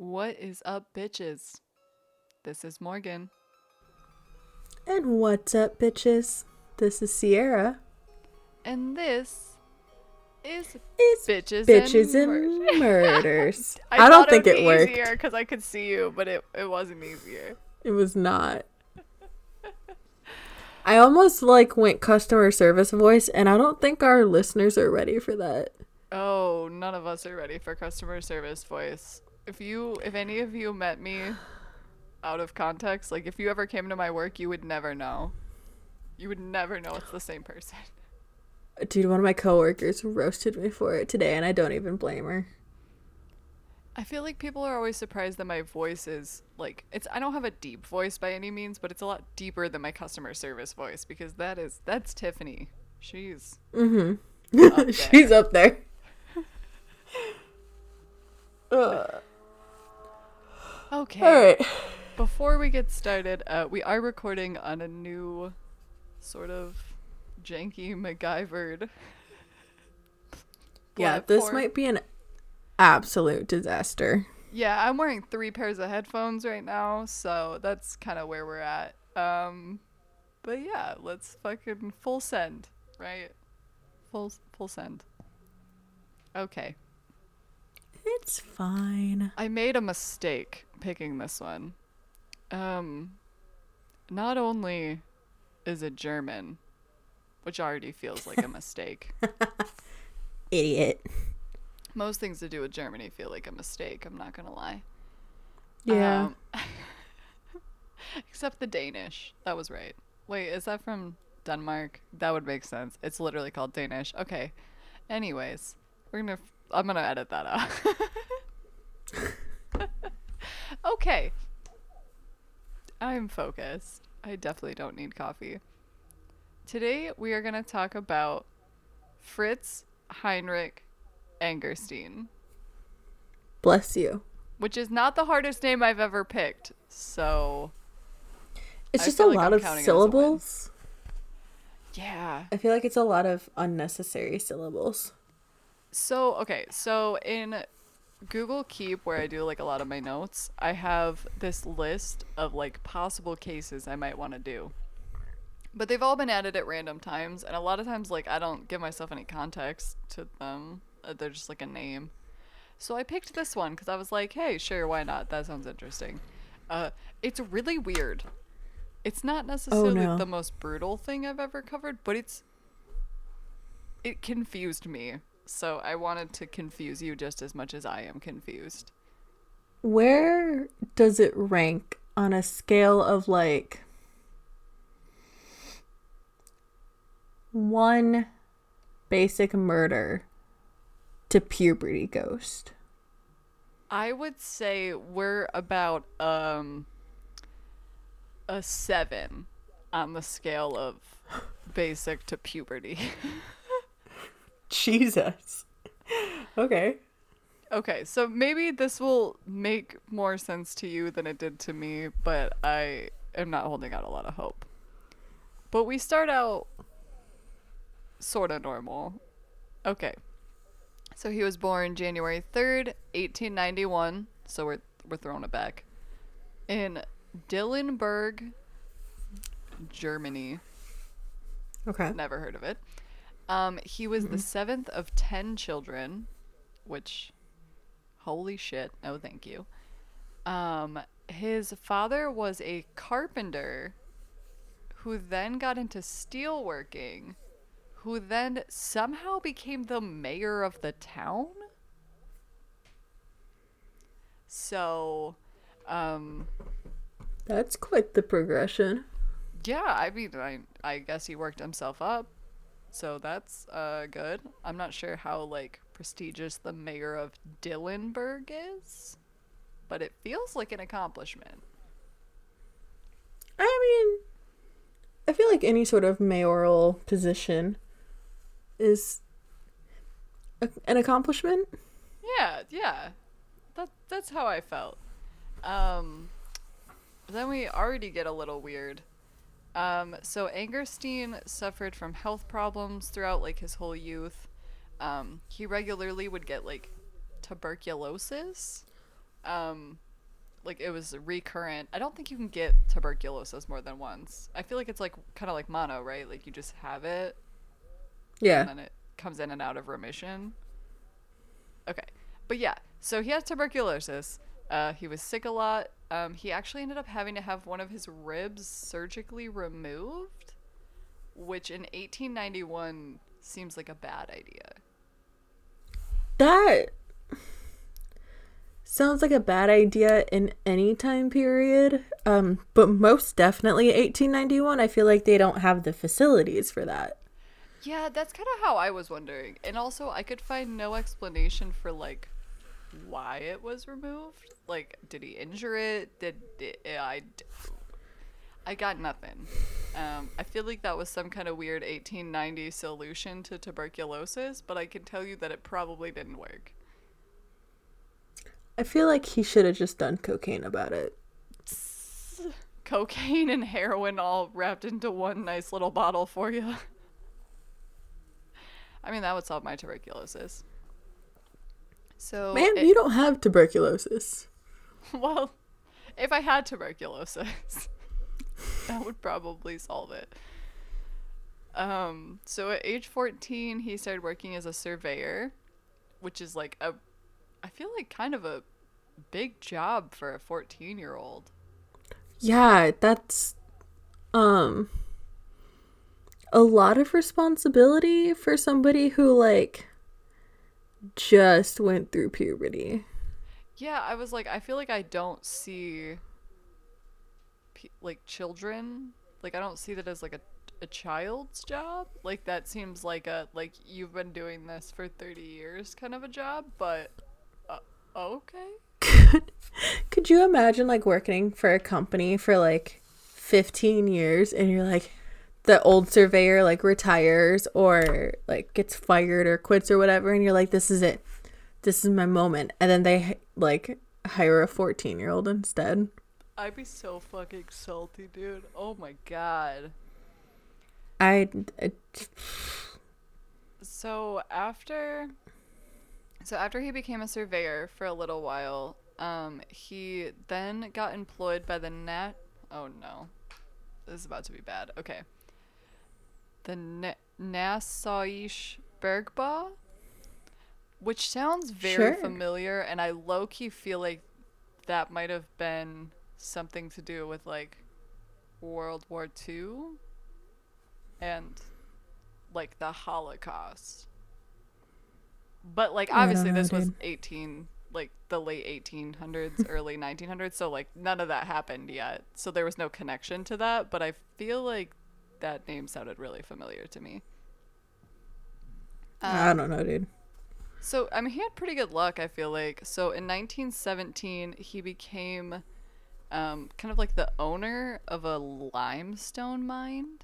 What is up, bitches? This is Morgan. And what's up, bitches? This is Sierra. And this is It's bitches, bitches and, and Mur- murders. I, I, don't think it, it worked. easier because I could see you, but it, it wasn't easier. It was not. I almost like went customer service voice, and I don't think our listeners are ready for that. Oh, none of us are ready for customer service voice. If you, if any of you met me out of context, like if you ever came to my work, you would never know. You would never know it's the same person. Dude, one of my coworkers roasted me for it today, and I don't even blame her. I feel like people are always surprised that my voice is like it's I don't have a deep voice by any means, but it's a lot deeper than my customer service voice because that is that's Tiffany. She's Mm-hmm. Up She's up there. Ugh. Okay. All right. Before we get started, uh, we are recording on a new sort of janky MacGyvered. Yeah, this might be an absolute disaster. Yeah, I'm wearing three pairs of headphones right now, so that's kind of where we're at. Um, but yeah, let's fucking full send, right? Full full send. Okay, It's fine. I made a mistake picking this one. Um, not only is it German, which already feels like a mistake. Idiot. Most things to do with Germany feel like a mistake. I'm not gonna lie. Yeah. Um, except the Danish. That was right. Wait, is that from Denmark? That would make sense. It's literally called Danish. Okay. Anyways, we're gonna. F- I'm gonna edit that out. Okay. I'm focused. I definitely don't need coffee. Today we are gonna talk about Fritz Heinrich Angerstein Bless you. which is not the hardest name I've ever picked. So, It's I just a feel like lot I'm of counting it as a win. syllables. yeah. I feel like it's a lot of unnecessary syllables. So, okay, so in Google Keep where I do like a lot of my notes, I have this list of like possible cases I might want to do. But they've all been added at random times, and a lot of times like I don't give myself any context to them. Uh, They're just like a name. So I picked this one because I was like, hey, sure, why not? That sounds interesting. Uh, it's really weird. It's not necessarily no. the most brutal thing I've ever covered, but it's it confused me. So I wanted to confuse you just as much as I am confused. Where does it rank on a scale of like one basic murder to puberty ghost? I would say we're about um a 7 on the scale of basic to puberty. Jesus. Okay. Okay, so maybe this will make more sense to you than it did to me, but I am not holding out a lot of hope. But we start out sort of normal. Okay. So he was born January 3rd, 1891, so we're we're throwing it back. In Dillenburg, Germany. Okay. Never heard of it. Um, he was the seventh of ten children, which, holy shit, no thank you. Um, his father was a carpenter, who then got into steelworking, who then somehow became the mayor of the town. So, um, That's quite the progression. Yeah, I mean, I, I guess he worked himself up, so that's uh good. I'm not sure how like prestigious the mayor of Dillenburg is, but it feels like an accomplishment. I mean, I feel like any sort of mayoral position is a, an accomplishment. Yeah, yeah, that that's how I felt. Um, then we already get a little weird. Um, so Angerstein suffered from health problems throughout like his whole youth. Um, he regularly would get like tuberculosis. um, like it was recurrent. I don't think you can get tuberculosis more than once. I feel like it's like kind of like mono, right? Like you just have it Yeah. and then it comes in and out of remission. Okay. But yeah, so he has tuberculosis. Uh, he was sick a lot. Um, he actually ended up having to have one of his ribs surgically removed, which in 1891 seems like a bad idea. That sounds like a bad idea in any time period. Um, but most definitely 1891. I feel like they don't have the facilities for that. Yeah, that's kind of how I was wondering. And also, I could find no explanation for like why it was removed. Like, did he injure it? Did, did I? I got nothing. Um, I feel like that was some kind of weird 1890 solution to tuberculosis, but I can tell you that it probably didn't work. I feel like he should have just done cocaine about it. Cocaine and heroin all wrapped into one nice little bottle for you. I mean, that would solve my tuberculosis. So, Man, it- you don't have tuberculosis. well, if I had tuberculosis, that would probably solve it. Um, so at age 14, he started working as a surveyor, which is like a, I feel like kind of a big job for a 14 year old. Yeah, that's um a lot of responsibility for somebody who like just went through puberty. Yeah, I was like, I feel like I don't see like children. Like I don't see that as like a a child's job. Like that seems like a like you've been doing this for 30 years kind of a job, but uh, okay. Could, could you imagine like working for a company for like 15 years and you're like the old surveyor like retires or like gets fired or quits or whatever and you're like this is it. This is my moment. And then they like hire a 14 year old instead. I'd be so fucking salty, dude. Oh my god. I, So after so after he became a surveyor for a little while, um, he then got employed by the Nat oh no. This is about to be bad. Okay. The Na- Nassauish Bergbau which sounds very Sure. familiar and I low key feel like that might have been something to do with like World War II and like the Holocaust. But like obviously know, this was 18 like the late 1800s, early 1900s, so like none of that happened yet. So there was no connection to that, but I feel like that name sounded really familiar to me. I don't know, dude. So, I mean, he had pretty good luck, I feel like. So, in 1917, he became um, kind of like the owner of a limestone mine.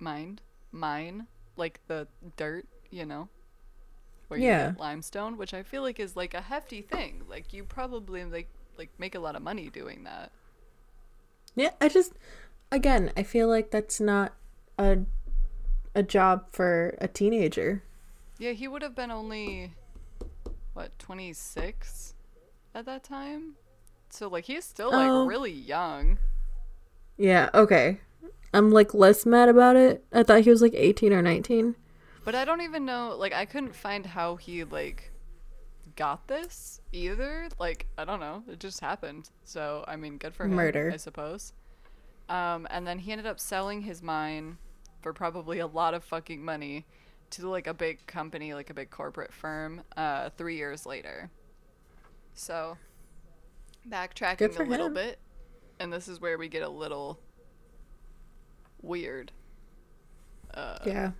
Mine? Mine? Like the dirt, you know? Where you Yeah. get limestone, which I feel like is like a hefty thing. Like, you probably like like make a lot of money doing that. Yeah, I just again, I feel like that's not a a job for a teenager. Yeah, he would have been only what, 26 at that time? So like he's still like Oh. really young. Yeah, okay. I'm like less mad about it. I thought he was like 18 or 19. But I don't even know like I couldn't find how he like got this either. Like I don't know, it just happened. So I mean, good for him, Murder. I suppose. Um and then he ended up selling his mine for probably a lot of fucking money to like a big company, like a big corporate firm, uh 3 years later. So backtracking a little him. bit and this is where we get a little weird. Uh Yeah.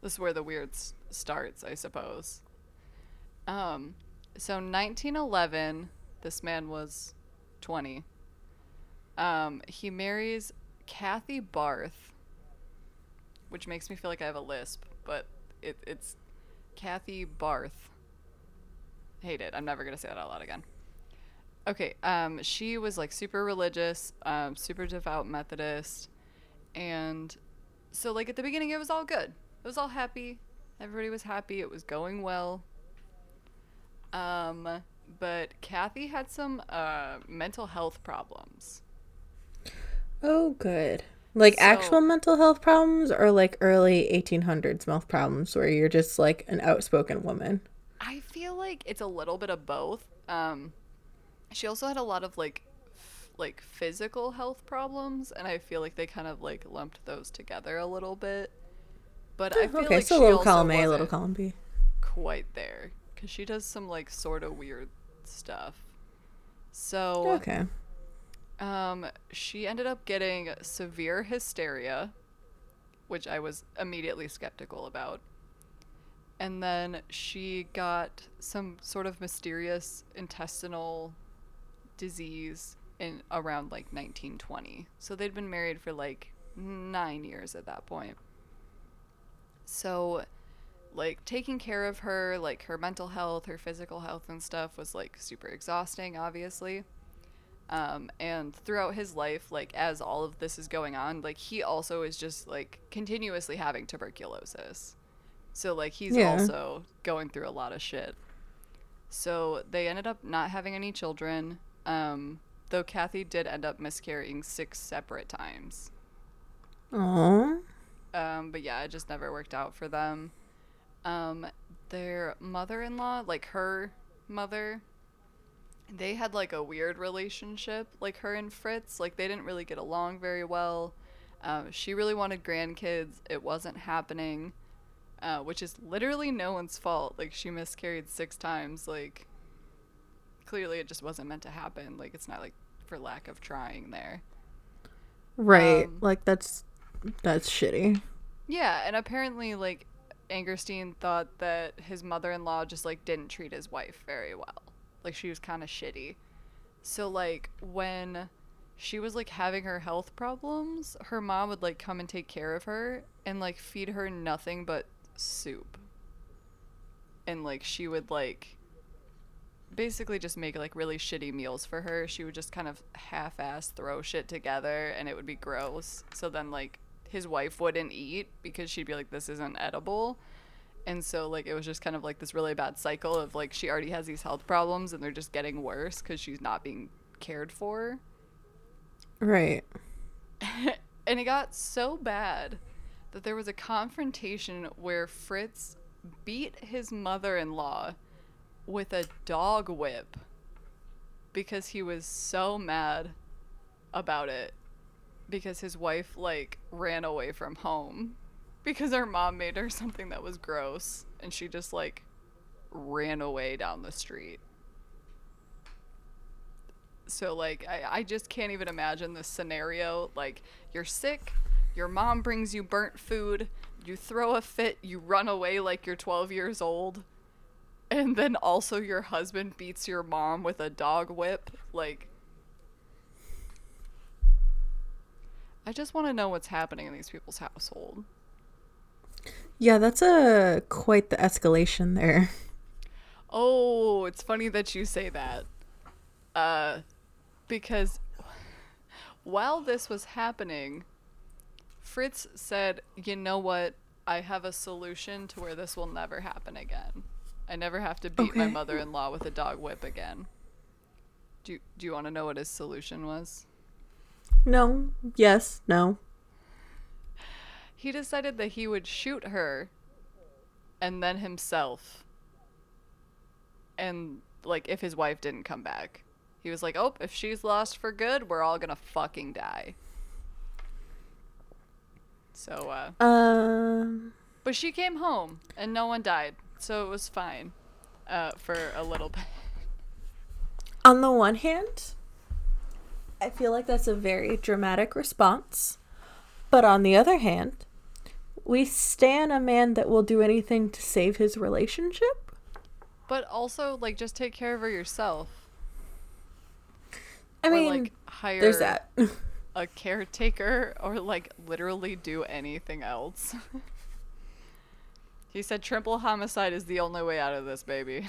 this is where the weird s- starts, I suppose. Um, so 1911, this man was 20. Um, he marries Kathy Barth, which makes me feel like I have a lisp, but it, it's Kathy Barth. Hate it. I'm never gonna say that out loud again. Okay. Um, she was like super religious, um, super devout Methodist, and so like at the beginning it was all good it was all happy everybody was happy it was going well um but Kathy had some uh, mental health problems. Oh, good. Like So- actual mental health problems or like early 1800s health problems where you're just like an outspoken woman? I feel like it's a little bit of both. Um, she also had a lot of like, f- like physical health problems, and I feel like they kind of like lumped those together a little bit. But I feel okay, like so she little also column A, little wasn't column B. quite there because she does some like sort of weird stuff. So Okay. Um, she ended up getting severe hysteria, which I was immediately skeptical about. And then she got some sort of mysterious intestinal disease in around like 1920. So they'd been married for like 9 years at that point. So like taking care of her, like her mental health, her physical health and stuff was like super exhausting, obviously. Um, and throughout his life, like as all of this is going on, like he also is just like continuously having tuberculosis. So like he's Yeah. also going through a lot of shit. So they ended up not having any children. Um, though Kathy did end up miscarrying six separate times. Aw. Um, but yeah, it just never worked out for them. Um, their mother-in-law, like her mother, they had like a weird relationship, like her and Fritz. Like they didn't really get along very well. Um, she really wanted grandkids. It wasn't happening, uh, which is literally no one's fault. Like she miscarried six times. Like clearly it just wasn't meant to happen. Like it's not like for lack of trying there. Right. Um, like that's that's shitty. Yeah, and apparently, like, Angerstein thought that his mother in law just, like, didn't treat his wife very well. Like, she was kind of shitty. So, like, when she was, like, having her health problems, her mom would, like, come and take care of her and, like, feed her nothing but soup. And, like, she would, like, basically just make, like, really shitty meals for her. She would just kind of half ass throw shit together and it would be gross. So then, like, his wife wouldn't eat because she'd be like, this isn't edible. And so, like, it was just kind of like this really bad cycle of like, she already has these health problems and they're just getting worse because she's not being cared for. Right. and it got so bad that there was a confrontation where Fritz beat his mother in law with a dog whip because he was so mad about it because his wife like ran away from home because her mom made her something that was gross and she just like ran away down the street. So like I, I just can't even imagine this scenario. Like you're sick your mom brings you burnt food you throw a fit you run away like you're 12 years old and then also your husband beats your mom with a dog whip. Like i just want to know what's happening in these people's household Yeah, that's a quite the escalation there. Oh, it's funny that you say that. Uh, because while this was happening, Fritz said, You know what? I have a solution to where this will never happen again. I never have to beat my mother in law with a dog whip again. Do, you- do you want to know what his solution was? No. Yes. No. He decided that he would shoot her and then himself. And, like, if his wife didn't come back. He was like, oh, if she's lost for good, we're all gonna fucking die. So, uh, Um. but she came home and no one died. So it was fine, uh, for a little bit. On the one hand, I feel like that's a very dramatic response. But on the other hand, we stand a man that will do anything to save his relationship. But also, like, just take care of her yourself. I or, mean, like, hire there's that. a caretaker or like literally do anything else. he said triple homicide is the only way out of this baby.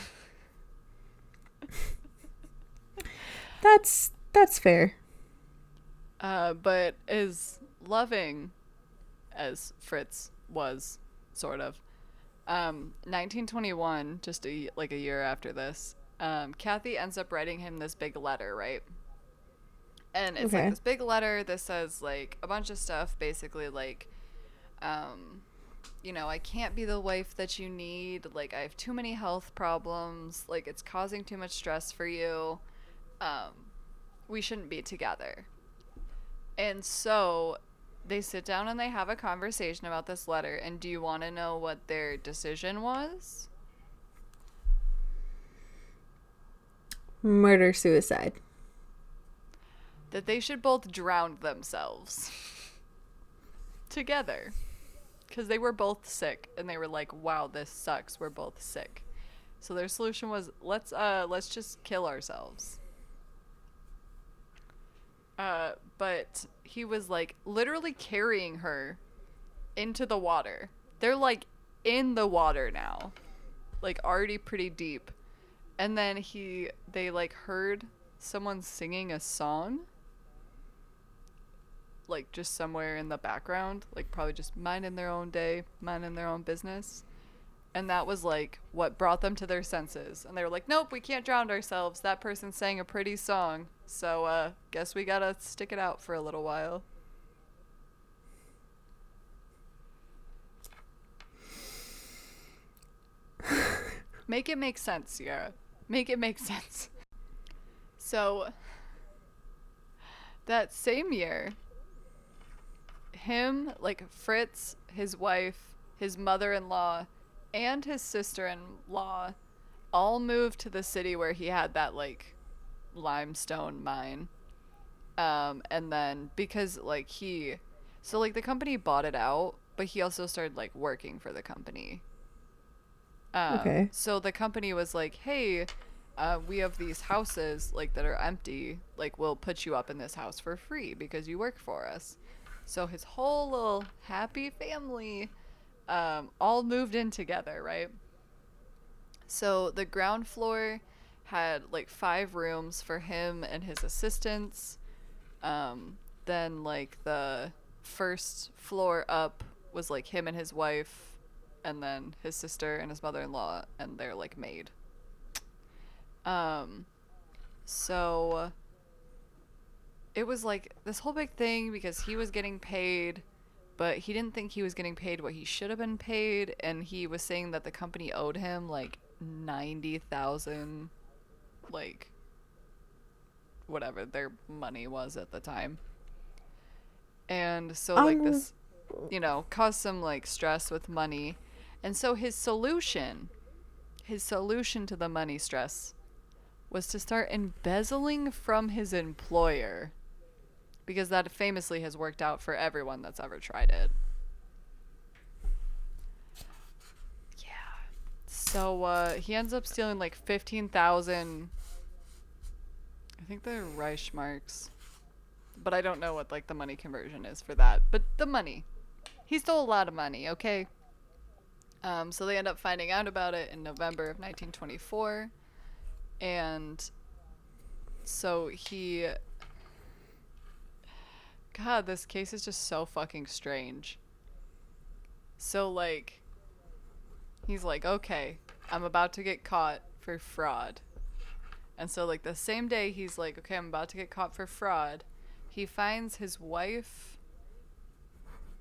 that's that's fair. Uh, but is loving as Fritz was, sort of, um, 1921, just a, like a year after this, um, Kathy ends up writing him this big letter, right? And it's Okay. like this big letter that says like a bunch of stuff, basically like, um, you know, I can't be the wife that you need. Like, I have too many health problems. Like, it's causing too much stress for you. Um, we shouldn't be together. And so they sit down and they have a conversation about this letter. And do you want to know what their decision was? Murder suicide. That they should both drown themselves together. Because they were both sick and they were like, wow, this sucks. We're both sick. So their solution was let's uh let's just kill ourselves. Uh but he was like literally carrying her into the water. They're like in the water now. Like already pretty deep. And then he they like heard someone singing a song like just somewhere in the background, like probably just minding their own day, minding their own business. And that was like what brought them to their senses. And they were like, "Nope, we can't drown ourselves. That person sang a pretty song. So uh guess we got to stick it out for a little while." Make it make sense, Sierra. Make it make sense. So that same year, him, like Fritz, his wife, his mother in law, and his sister in law all moved to the city where he had that like limestone mine. Um, and then because like he so like the company bought it out, but he also started like working for the company. Um, Okay. So the company was like, "Hey, uh, we have these houses like that are empty. Like, we'll put you up in this house for free because you work for us." So his whole little happy family um, all moved in together, right? So the ground floor had like five rooms for him and his assistants. Um, then like the first floor up was like him and his wife, and then his sister and his mother-in-law and their like maid. Um, so it was like this whole big thing because he was getting paid but he didn't think he was getting paid what he should have been paid and he was saying that the company owed him like 90,000 like whatever their money was at the time. And so like Um, this you know, caused some like stress with money. And so his solution his solution to the money stress was to start embezzling from his employer because that famously has worked out for everyone that's ever tried it. Yeah. So uh, he ends up stealing like 15,000 I think they're Reichsmarks. But I don't know what like the money conversion is for that. But the money. He stole a lot of money, okay? Um, so they end up finding out about it in November of 1924. And so he God, this case is just so fucking strange. So like he's like, "Okay, I'm about to get caught for fraud." And so like the same day he's like, "Okay, I'm about to get caught for fraud." He finds his wife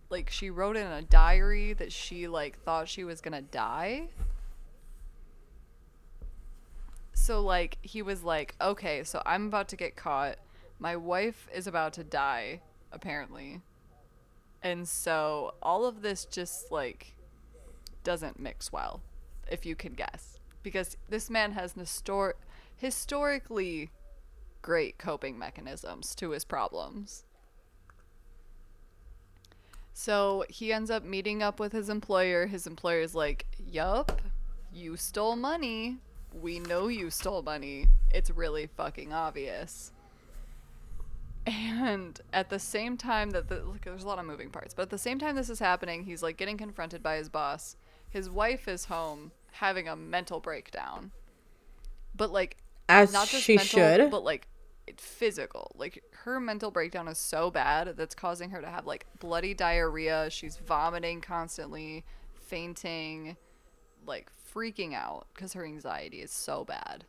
like she wrote in a diary that she like thought she was to die. So like he was like, "Okay, so I'm about to get caught. My wife is about to die apparently." And so all of this just like doesn't mix well, if you can guess. Because this man has histor- historically great coping mechanisms to his problems. So he ends up meeting up with his employer. His employer's like, Yup, you stole money. We know you stole money. It's really fucking obvious. And at the same time that the there's a lot of moving parts, but at the same time this is happening, he's like getting confronted by his boss. His wife is home having a mental breakdown, but like As not just she mental, should. but like physical. Like her mental breakdown is so bad that's causing her to have like bloody diarrhea. She's vomiting constantly, fainting, like freaking out because her anxiety is so bad.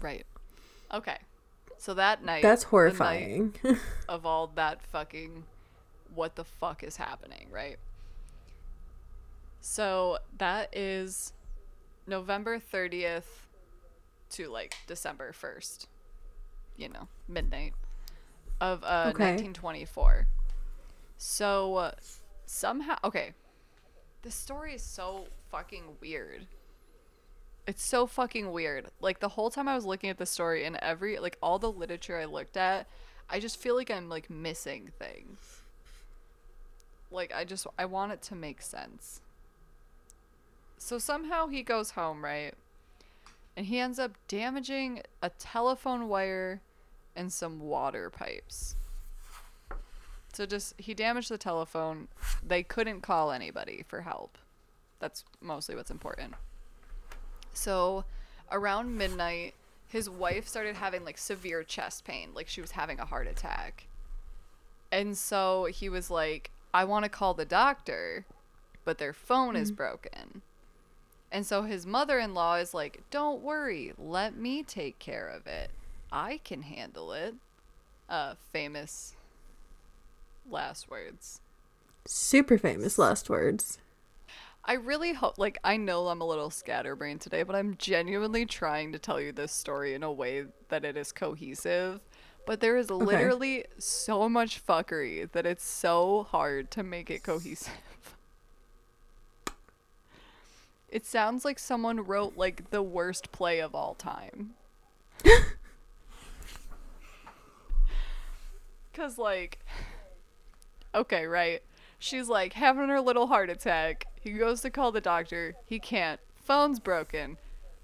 Right. Okay. So that night That's the night horrifying. of all that fucking what the fuck is happening, right? So that is November 30th to like December 1st. You know, midnight of uh Okay. 1924. So uh, somehow okay. This story is so fucking weird. It's so fucking weird. Like the whole time I was looking at the story and every like all the literature I looked at, I just feel like I'm like missing things. Like I just I want it to make sense. So somehow he goes home, right? And he ends up damaging a telephone wire and some water pipes. So just he damaged the telephone. They couldn't call anybody for help. That's mostly what's important. So around midnight, his wife started having like severe chest pain, like she was having a heart attack. And so he was like, I want to call the doctor, but their phone is mm-hmm. broken. And so his mother in law is like, Don't worry, let me take care of it. I can handle it. Uh, famous last words. Super famous last words. I really hope, like, I know I'm a little scatterbrained today, but I'm genuinely trying to tell you this story in a way that it is cohesive. But there is literally so much fuckery that it's so hard to make it cohesive. It sounds like someone wrote, like, the worst play of all time. Because, like, okay, right? She's like having her little heart attack. He goes to call the doctor. He can't. Phone's broken.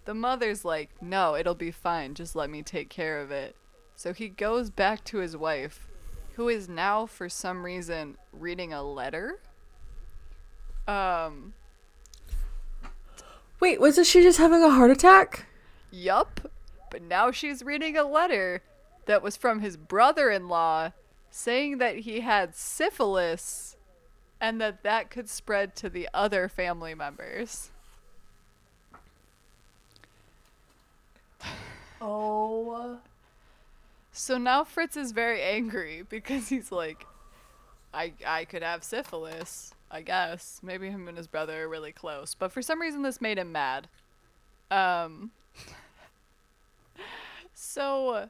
The mother's like, no, it'll be fine. Just let me take care of it. So he goes back to his wife, who is now, for some reason, reading a letter. Um, Wait, wasn't she just having a heart attack? yup. But now she's reading a letter that was from his brother in law saying that he had syphilis and that that could spread to the other family members. Oh. So now Fritz is very angry because he's like, I I could have syphilis, I guess. Maybe him and his brother are really close, but for some reason this made him mad. Um. so.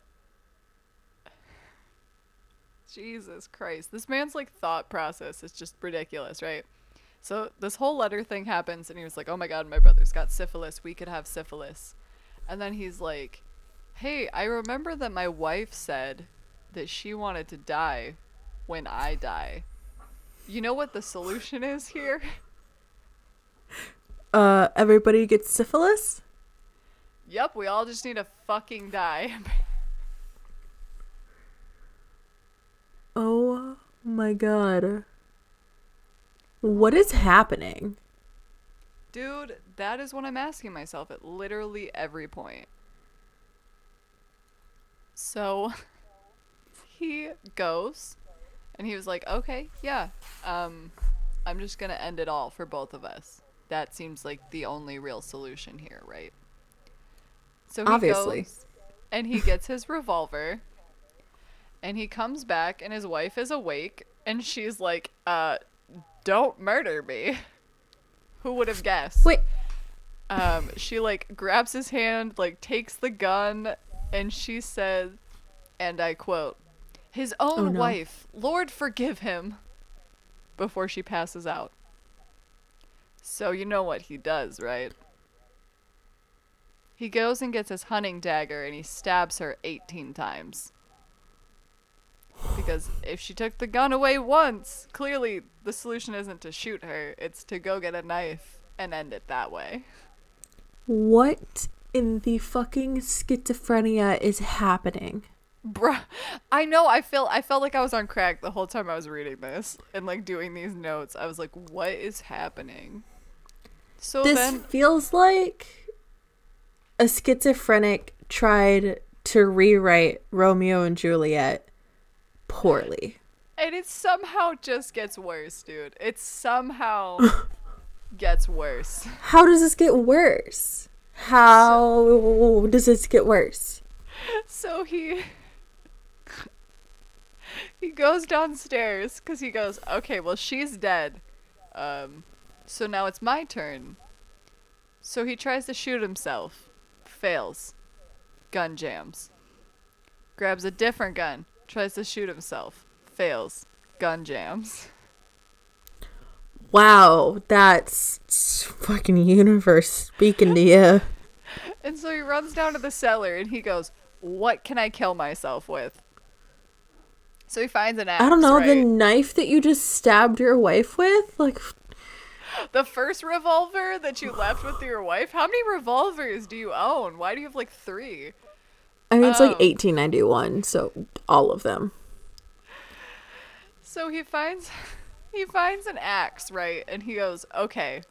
Jesus Christ, this man's like thought process is just ridiculous, right? So this whole letter thing happens, and he was like, "Oh my God, my brother's got syphilis. We could have syphilis," and then he's like, Hey, I remember that my wife said that she wanted to die when I die. You know what the solution is here? Uh, everybody gets syphilis? Yep, we all just need to fucking die. Oh my god. What is happening? Dude, that is what I'm asking myself at literally every point. So he goes and he was like, "Okay, yeah. Um I'm just going to end it all for both of us." That seems like the only real solution here, right? So he Obviously. goes and he gets his revolver and he comes back and his wife is awake and she's like, "Uh, don't murder me." Who would have guessed? Wait, um, she like grabs his hand, like takes the gun, and she says, and I quote, "His oh, own Oh, no. wife, Lord forgive him," before she passes out. So you know what he does, right? He goes and gets his hunting dagger and he stabs her 18 times. Because if she took the gun away once, clearly the solution isn't to shoot her, it's to go get a knife and end it that way. what in the fucking schizophrenia is happening? Bruh, I know. I feel. I felt like I was on crack the whole time I was reading this and like doing these notes. I was like, "What is happening?" So this then, feels like a schizophrenic tried to rewrite Romeo and Juliet poorly. and it somehow just gets worse, dude. It somehow gets worse. How does this get worse? How does this get worse? So he he goes downstairs because he goes, okay, well she's dead, um, so now it's my turn. So he tries to shoot himself, fails, gun jams. Grabs a different gun, tries to shoot himself, fails, gun jams. Wow, that's fucking universe speaking to you. And so he runs down to the cellar and he goes, "What can I kill myself with?" So he finds an axe. I don't know, the knife that you just stabbed your wife with? Like, The first revolver that you left with your wife? How many revolvers do you own? Why do you have like three? I mean, it's like um, Oh. 1891, so all of them. So he finds he finds an axe, right? And he goes, "Okay.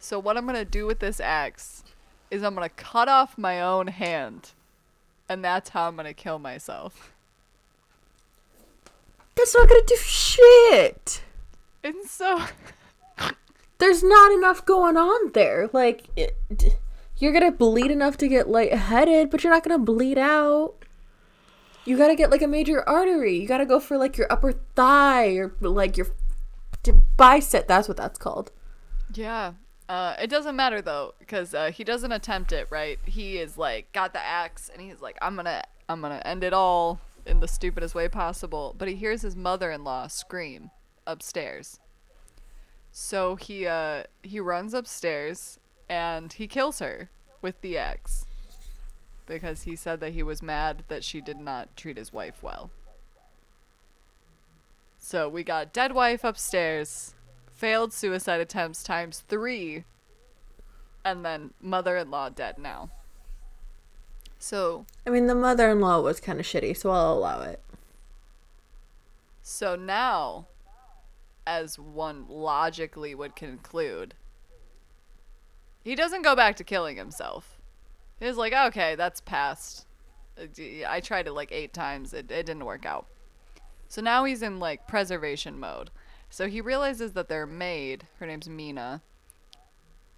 So what I'm going to do with this axe is I'm going to cut off my own hand. And that's how I'm going to kill myself." That's not gonna do shit. And so There's not enough going on there. Like, it, you're gonna bleed enough to get lightheaded, but you're not gonna bleed out. You gotta get like a major artery. You gotta go for like your upper thigh or like your d- bicep. That's what that's called. Yeah. Uh, it doesn't matter though, because uh, he doesn't attempt it. Right? He is like got the axe, and he's like, "I'm gonna, I'm gonna end it all in the stupidest way possible." But he hears his mother-in-law scream upstairs. So he, uh, he runs upstairs and he kills her with the axe because he said that he was mad that she did not treat his wife well. So we got dead wife upstairs, failed suicide attempts times three, and then mother in law dead now. So I mean, the mother-in-law was kind of shitty, so I'll allow it. so now, as one logically would conclude, he doesn't go back to killing himself. He's like, okay, that's past. Uh, I tried it like eight times. It, it didn't work out. So now he's in like preservation mode. So he realizes that their maid, her name's Mina,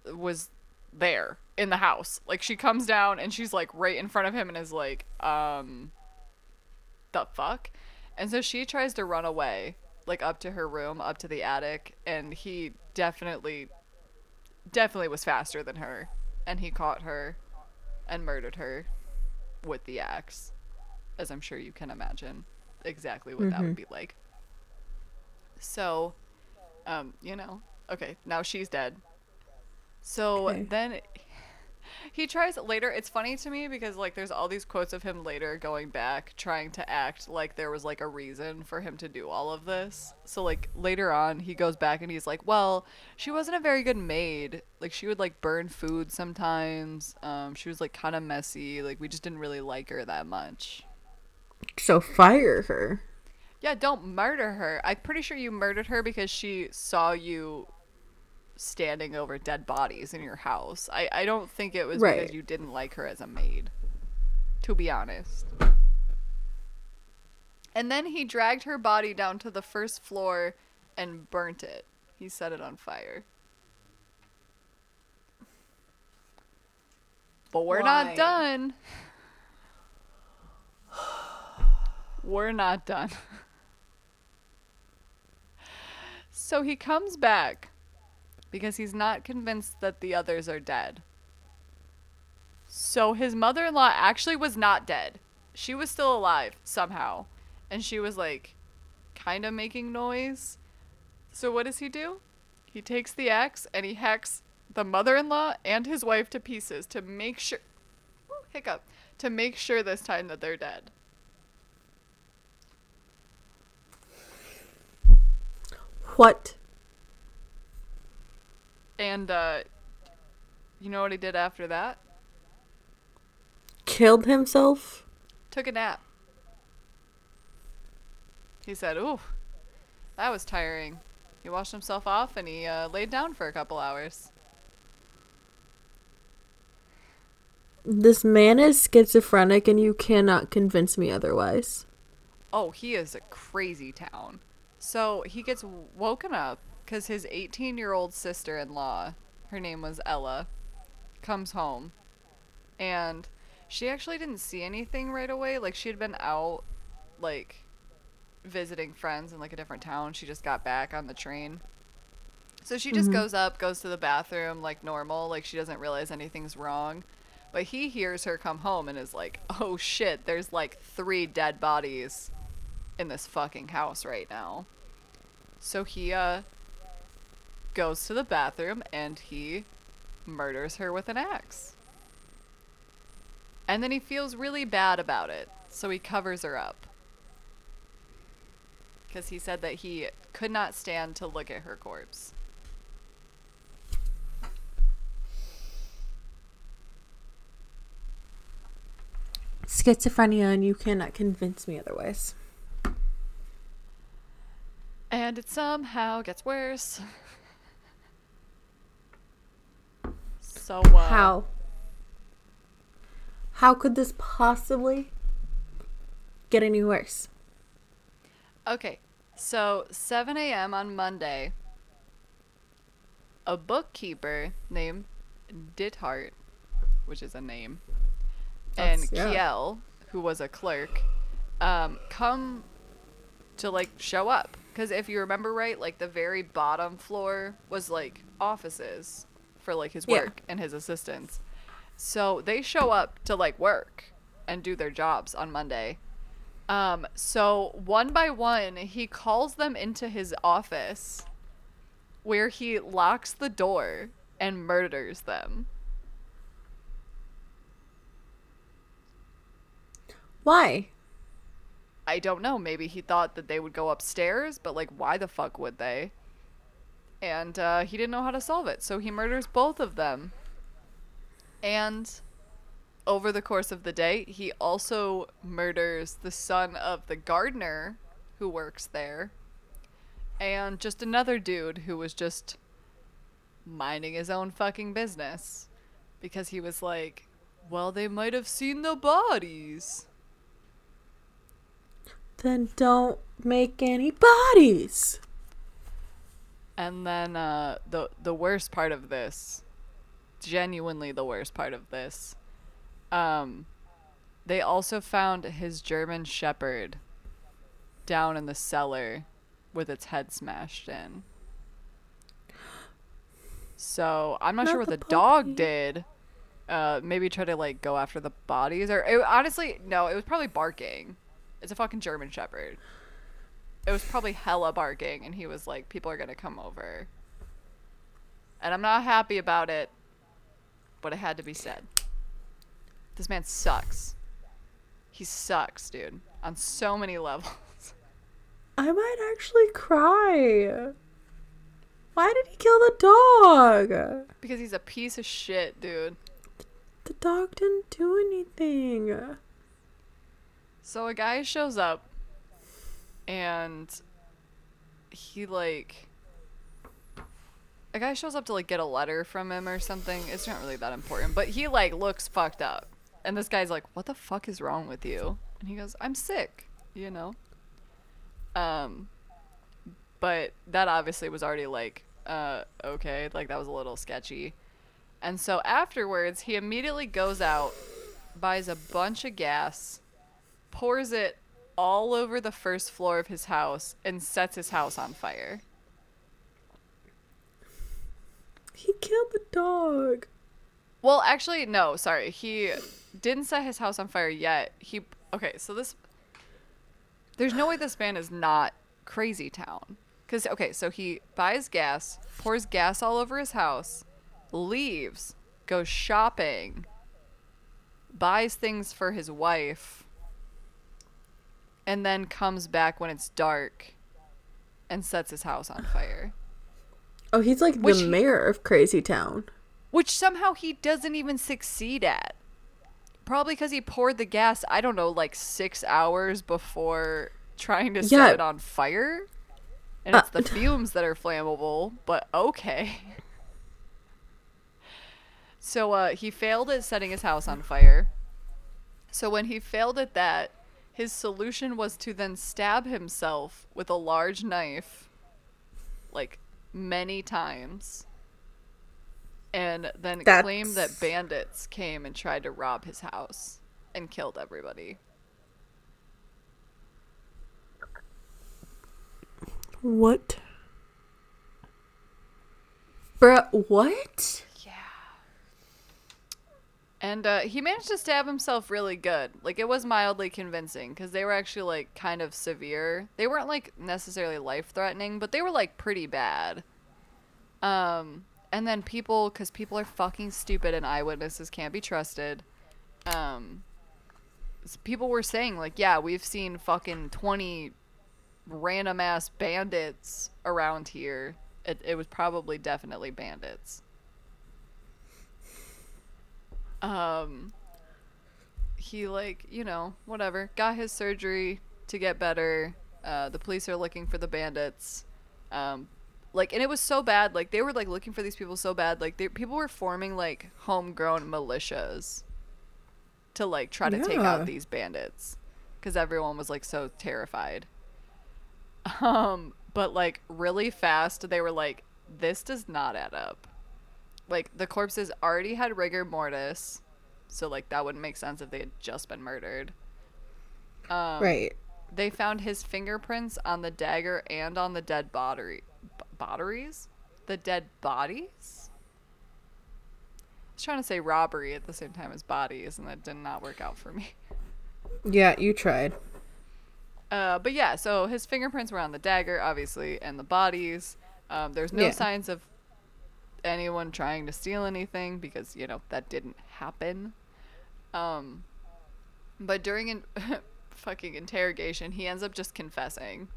was there in the house. Like she comes down and she's like right in front of him and is like, um, the fuck? And so she tries to run away, like up to her room, up to the attic, and he definitely, definitely was faster than her. And he caught her and murdered her with the axe, as I'm sure you can imagine exactly what that would be like. So, um, you know, okay, now she's dead. So Okay. then he tries later. It's funny to me because like there's all these quotes of him later going back trying to act like there was like a reason for him to do all of this. So like later on he goes back and he's like, "Well, she wasn't a very good maid. Like she would like burn food sometimes. Um she was like kind of messy. Like we just didn't really like her that much." So fire her. Yeah, don't murder her. I'm pretty sure you murdered her because she saw you standing over dead bodies in your house. I, I don't think it was Right. because you didn't like her as a maid, to be honest. And then he dragged her body down to the first floor and burnt it. He set it on fire. But we're Why? not done. We're not done. So he comes back because he's not convinced that the others are dead. So his mother in law actually was not dead. She was still alive somehow. And she was like kind of making noise. So what does he do? He takes the axe and he hacks the mother in law and his wife to pieces to make sure. Woo, hiccup. To make sure this time that they're dead. What? And, uh, you know what he did after that? Killed himself? Took a nap. He said, Ooh, that was tiring. He washed himself off and he uh, laid down for a couple hours. This man is schizophrenic and you cannot convince me otherwise. Oh, he is a crazy town. So he gets woken up because his 18 year old sister in law, her name was Ella, comes home and she actually didn't see anything right away. Like she had been out like visiting friends in like a different town. She just got back on the train. So she just Mhm. goes up, goes to the bathroom like normal, like she doesn't realize anything's wrong. But he hears her come home and is like, "Oh shit, there's like 3 dead bodies in this fucking house right now." So he uh goes to the bathroom and he murders her with an axe. And then he feels really bad about it, so he covers her up. Because he said that he could not stand to look at her corpse. Schizophrenia, and you cannot convince me otherwise. And it somehow gets worse. So, uh, How? How could this possibly get any worse? Okay, so 7 a.m. on Monday, a bookkeeper named Dithart, which is a name, and yeah. Kiel, who was a clerk, um, come to like show up. Because if you remember right, like the very bottom floor was like offices for like his Yeah. work and his assistants. So they show up to like work and do their jobs on Monday. Um, so one by one, he calls them into his office where he locks the door and murders them. Why? I don't know. Maybe he thought that they would go upstairs, but like, why the fuck would they? And uh, he didn't know how to solve it, so he murders both of them. And over the course of the day, he also murders the son of the gardener who works there, and just another dude who was just minding his own fucking business because he was like, well, they might have seen the bodies. Then don't make any bodies. And then uh, the the worst part of this, genuinely the worst part of this, um, they also found his German Shepherd down in the cellar with its head smashed in. So I'm not, Not sure what the the, dog did. Uh, maybe try to like go after the bodies, or it, honestly, no, it was probably barking. It's a fucking German Shepherd. It was probably hella barking, and he was like, "People are gonna come over," and I'm not happy about it, but it had to be said. This man sucks. He sucks, dude, on so many levels. I might actually cry. Why did he kill the dog? because he's a piece of shit, dude. The dog didn't do anything. So a guy shows up and he like a guy shows up to like get a letter from him or something. It's not really that important, but he like looks fucked up. And this guy's like, "What the fuck is wrong with you?" And he goes, "I'm sick," you know. Um but that obviously was already like uh okay, like that was a little sketchy. And so afterwards, he immediately goes out, buys a bunch of gas, pours it all over the first floor of his house, and sets his house on fire. He killed the dog. Well, actually, no, sorry. He didn't set his house on fire yet. He okay, so this there's no way this man is not crazy town. Cause okay, so he buys gas, pours gas all over his house, leaves, goes shopping, buys things for his wife, and then comes back when it's dark and sets his house on fire. Oh, he's like Which the he- mayor of Crazy Town. which somehow he doesn't even succeed at. Probably because he poured the gas, I don't know, like six hours before trying to Yeah. set it on fire. And it's Uh, the fumes that are flammable, but okay. So uh, he failed at setting his house on fire. So when he failed at that, his solution was to then stab himself with a large knife, like many times and then That's- claimed that bandits came and tried to rob his house and killed everybody. What? Bruh, what? And uh, he managed to stab himself really good. Like it was mildly convincing because they were actually like kind of severe. They weren't like necessarily life threatening, but they were like pretty bad. Um, and then people, because people are fucking stupid and eyewitnesses can't be trusted. Um, people were saying like, yeah, we've seen fucking twenty random ass bandits around here. It, it was probably definitely bandits. Um, he like you know whatever got his surgery to get better. Uh, the police are looking for the bandits. Um, like and it was so bad. Like they were like looking for these people so bad. Like they, people were forming like homegrown militias to like try to take out these bandits because everyone was like so terrified. Um, but like really fast, they were like, "This does not add up." Like the corpses already had rigor mortis, so like that wouldn't make sense if they had just been murdered. Um, right. They found his fingerprints on the dagger and on the dead body, b- bodies, the dead bodies. I was trying to say robbery at the same time as bodies, and that did not work out for me. Yeah, you tried. Uh, but yeah, so his fingerprints were on the dagger, obviously, and the bodies. Um, there's no Yeah. signs of anyone trying to steal anything because you know that didn't happen. Um, but during an fucking interrogation, he ends up just confessing.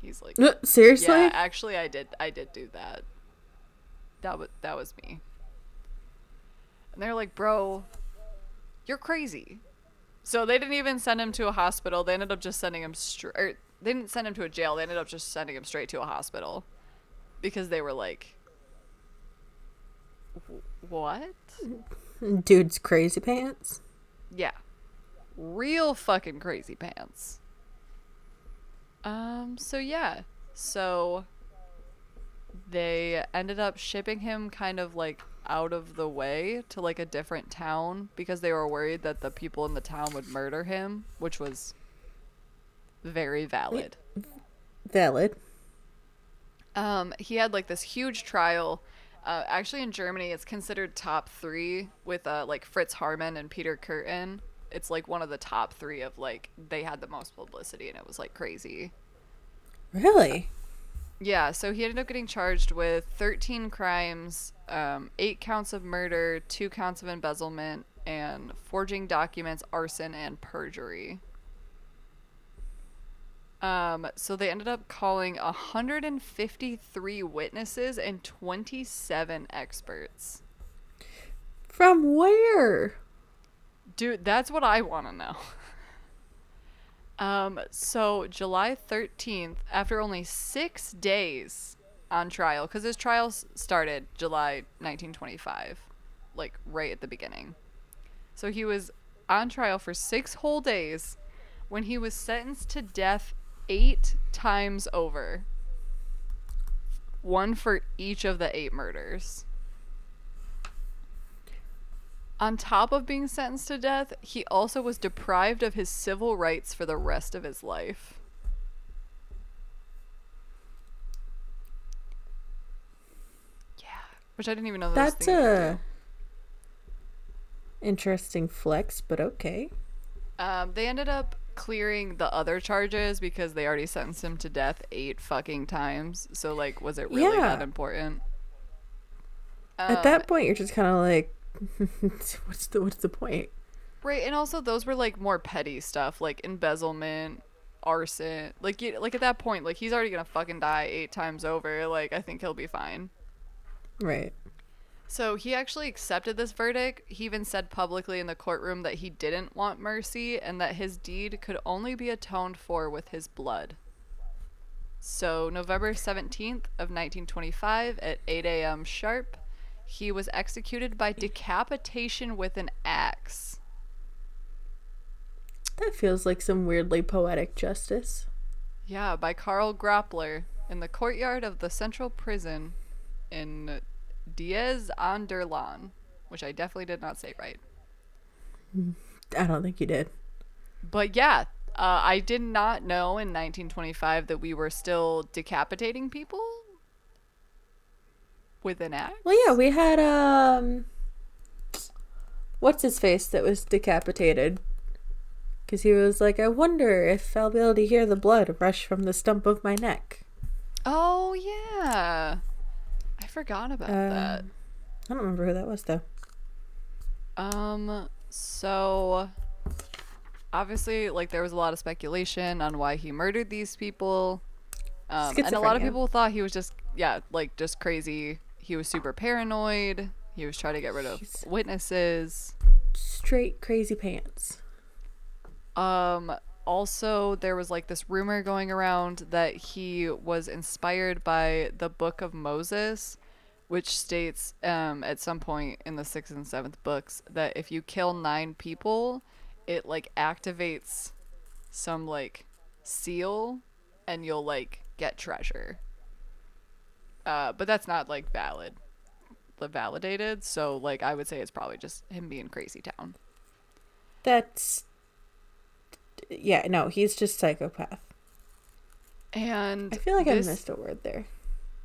He's like, Seriously? "Yeah, actually, I did. I did do that. That was that was me." And they're like, "Bro, you're crazy." So they didn't even send him to a hospital. They ended up just sending him straight. They didn't send him to a jail. They ended up just sending him straight to a hospital because they were like, "Wh- "What?" Dude's crazy pants. Yeah. Real fucking crazy pants. Um, so yeah. So they ended up shipping him kind of like out of the way to like a different town because they were worried that the people in the town would murder him, which was very valid. Valid. Um, he had like this huge trial. Uh, actually, in Germany, it's considered top three with uh, like Fritz Haarmann and Peter Kürten. It's like one of the top three of like they had the most publicity and it was like crazy. Really? Yeah, so he ended up getting charged with 13 crimes, um, eight counts of murder, two counts of embezzlement, and forging documents, arson, and perjury. Um, so they ended up calling 153 witnesses and 27 experts. From where? Dude, that's what I want to know. Um, so July 13th, after only six days on trial, because his trial started July 1925, like right at the beginning. So he was on trial for six whole days when he was sentenced to death eight times over. One for each of the eight murders. On top of being sentenced to death, he also was deprived of his civil rights for the rest of his life. Yeah, which I didn't even know that That's a interesting flex, but okay. Um, they ended up clearing the other charges because they already sentenced him to death eight fucking times. So like, was it really Yeah. that important? At Um, that point, you're just kind of like, what's the what's the point? Right, and also those were like more petty stuff, like embezzlement, arson. Like, you, like at that point, like he's already gonna fucking die eight times over. Like, I think he'll be fine. Right. So he actually accepted this verdict. He even said publicly in the courtroom that he didn't want mercy and that his deed could only be atoned for with his blood. So November 17th of 1925 at 8 a.m. sharp, he was executed by decapitation with an axe. That feels like some weirdly poetic justice. Yeah, by Karl Grappler in the courtyard of the central prison in Diaz Anderlan, which I definitely did not say right. I don't think you did. But yeah, uh, I did not know in 1925 that we were still decapitating people with an axe. Well, yeah, we had um, what's his face that was decapitated because he was like, I wonder if I'll be able to hear the blood rush from the stump of my neck. Oh yeah, forgot about that. Um, I don't remember who that was though. Um, so obviously, like there was a lot of speculation on why he murdered these people. Um, and a lot of people thought he was just yeah, like just crazy. He was super paranoid. He was trying to get rid of He's- witnesses. Straight crazy pants. Um also there was like this rumor going around that he was inspired by the book of Moses which states um at some point in the 6th and 7th books that if you kill 9 people it like activates some like seal and you'll like get treasure. Uh but that's not like valid validated so like I would say it's probably just him being crazy town. That's yeah, no, he's just psychopath. And I feel like this, I missed a word there.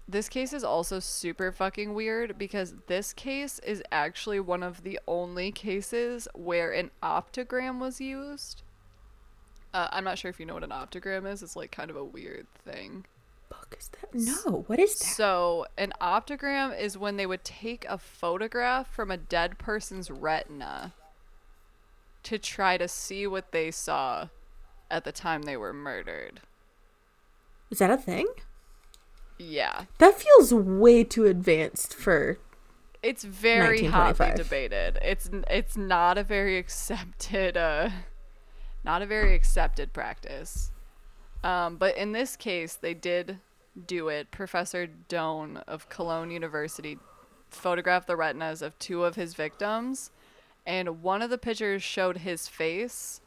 This case is also super fucking weird because this case is actually one of the only cases where an optogram was used. Uh, I'm not sure if you know what an optogram is. It's like kind of a weird thing. Fuck is that? No, what is that? So, an optogram is when they would take a photograph from a dead person's retina to try to see what they saw at the time they were murdered. Is that a thing? Yeah. That feels way too advanced for it's very hotly debated. It's it's not a very accepted uh not a very accepted practice. Um, but in this case, they did do it. Professor Doan of Cologne University photographed the retinas of two of his victims, and one of the pictures showed his face,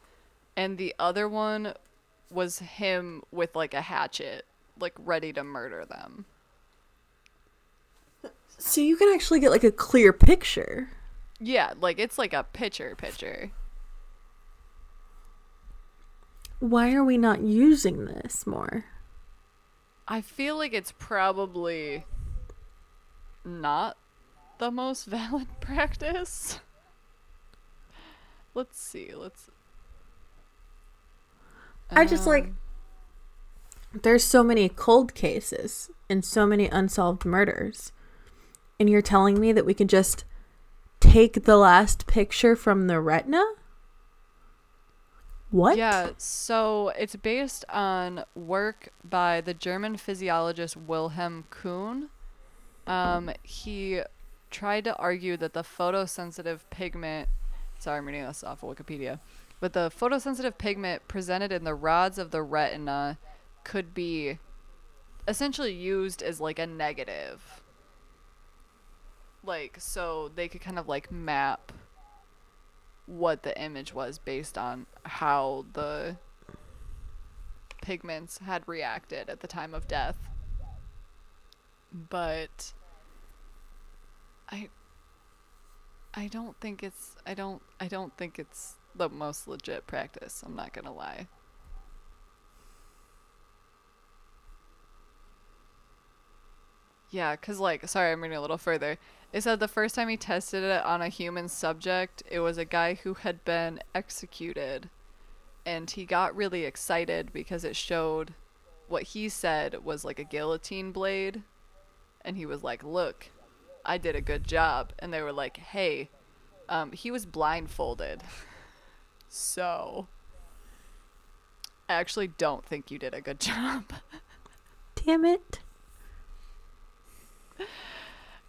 and the other one was him with like a hatchet, like ready to murder them. So you can actually get like a clear picture. Yeah, like it's like a picture picture. Why are we not using this more? I feel like it's probably not the most valid practice. Let's see. Let's. I just like Um, there's so many cold cases and so many unsolved murders. And you're telling me that we can just take the last picture from the retina? What? Yeah, so it's based on work by the German physiologist Wilhelm Kuhn. Um, he tried to argue that the photosensitive pigment, sorry, I'm reading this off of Wikipedia, but the photosensitive pigment presented in the rods of the retina could be essentially used as like a negative. Like, so they could kind of like map what the image was based on how the pigments had reacted at the time of death. But I I don't think it's I don't I don't think it's the most legit practice, I'm not going to lie. Yeah, cuz like sorry, I'm reading a little further. It said the first time he tested it on a human subject, it was a guy who had been executed. And he got really excited because it showed what he said was like a guillotine blade. And he was like, Look, I did a good job. And they were like, Hey, um, he was blindfolded. so, I actually don't think you did a good job. Damn it.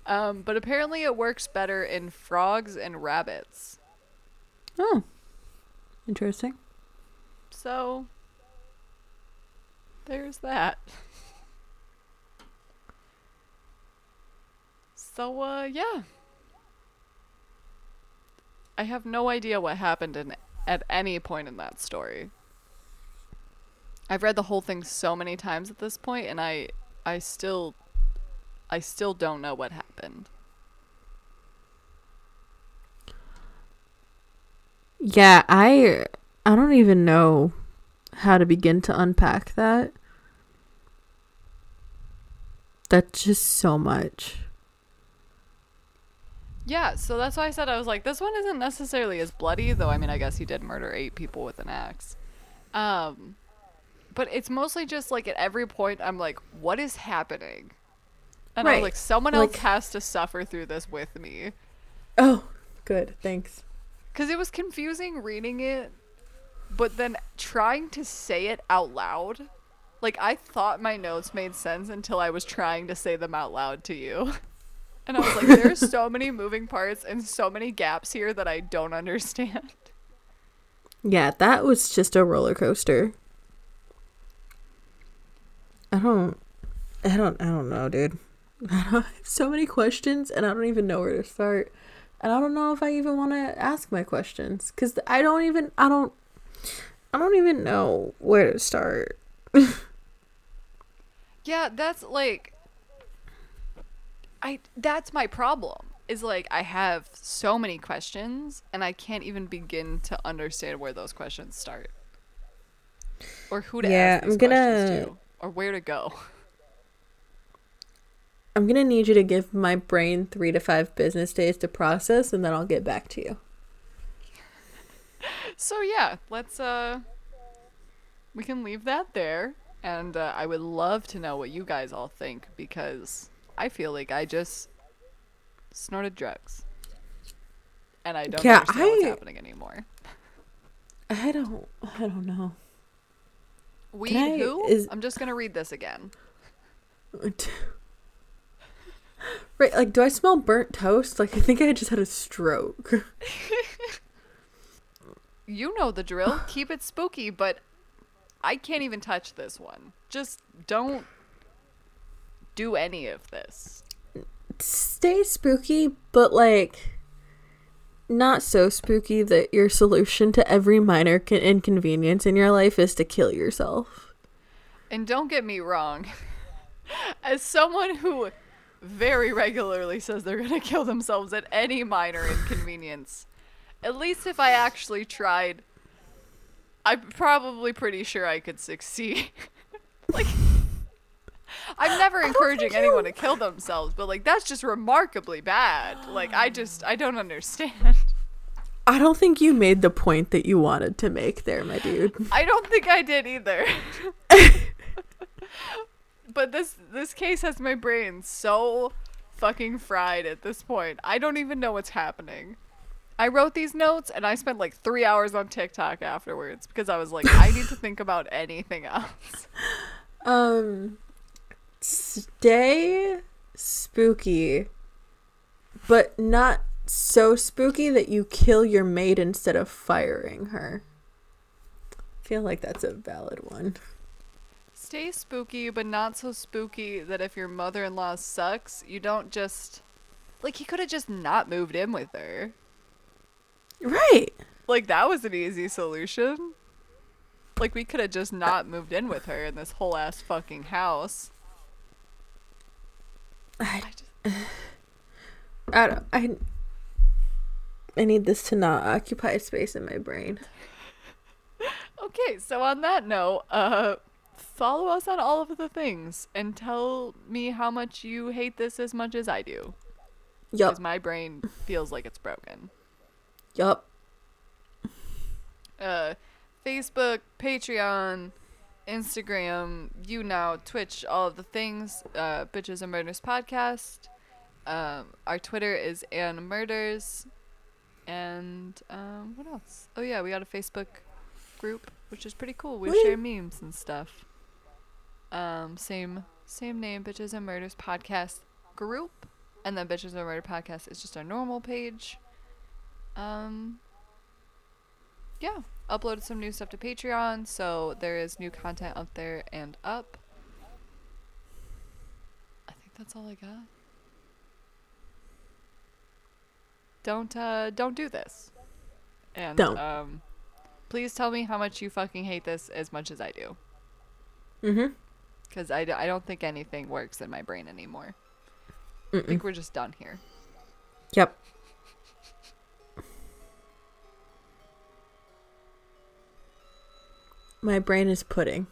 Um, but apparently it works better in frogs and rabbits. Oh. Interesting. So there's that. so uh yeah. I have no idea what happened in at any point in that story. I've read the whole thing so many times at this point and I I still I still don't know what happened. Yeah, I I don't even know how to begin to unpack that. That's just so much. Yeah, so that's why I said I was like, this one isn't necessarily as bloody, though. I mean, I guess he did murder eight people with an axe. Um, but it's mostly just like at every point, I'm like, what is happening? And I was like, someone like- else has to suffer through this with me. Oh, good. Thanks. Because it was confusing reading it, but then trying to say it out loud. Like, I thought my notes made sense until I was trying to say them out loud to you. And I was like, there's so many moving parts and so many gaps here that I don't understand. Yeah, that was just a roller coaster. I don't I don't I don't know, dude. I have so many questions and I don't even know where to start. And I don't know if I even want to ask my questions cuz I don't even I don't I don't even know where to start. Yeah, that's like I that's my problem. Is like I have so many questions and I can't even begin to understand where those questions start. Or who to Yeah, ask these I'm gonna- questions to. Or where to go. I'm going to need you to give my brain 3 to 5 business days to process and then I'll get back to you. So yeah, let's uh we can leave that there and uh, I would love to know what you guys all think because I feel like I just snorted drugs. And I don't Yeah, understand what's I- happening anymore. I don't I don't know. I- who? is- I'm just gonna read this again. Right, like, do I smell burnt toast? Like, I think I just had a stroke. You know the drill. Keep it spooky, but I can't even touch this one. Just don't do any of this. Stay spooky, but like, not so spooky that your solution to every minor con- inconvenience in your life is to kill yourself. And don't get me wrong. As someone who very regularly says they're going to kill themselves at any minor inconvenience, at least if I actually tried, I'm probably pretty sure I could succeed. like, I'm never encouraging anyone to kill themselves, but like, that's just remarkably bad. Like, I just, I don't understand. I don't think you made the point that you wanted to make there, my dude. I don't think I did either. but this this case has my brain so fucking fried at this point. I don't even know what's happening. I wrote these notes and I spent like 3 hours on TikTok afterwards because I was like I need to think about anything else. Um, stay spooky, but not so spooky that you kill your maid instead of firing her. I feel like that's a valid one. Stay spooky but not so spooky that if your mother-in-law sucks, you don't just like he could have just not moved in with her. Right. Like that was an easy solution. Like we could have just not moved in with her in this whole ass fucking house. I, I just, I, don't- I, I need this to not occupy space in my brain. okay, so on that note, uh follow us on all of the things and tell me how much you hate this as much as I do. Yup. Because my brain feels like it's broken. Yup. uh, Facebook, Patreon, Instagram, you now, Twitch, all of the things. Uh, Bitches and Murders podcast. Um, our Twitter is Ann Murders, and um, what else? Oh yeah, we got a Facebook group, which is pretty cool. We Woo. share memes and stuff. Um, same same name, Bitches and Murders podcast group, and then Bitches and Murder podcast is just our normal page. Um, yeah, uploaded some new stuff to Patreon, so there is new content up there and up. I think that's all I got. Don't uh don't do this. And Don't. um please tell me how much you fucking hate this as much as I do Mm-hmm because I, I don't think anything works in my brain anymore. Mm-mm. I think we're just done here. Yep. My brain is pudding.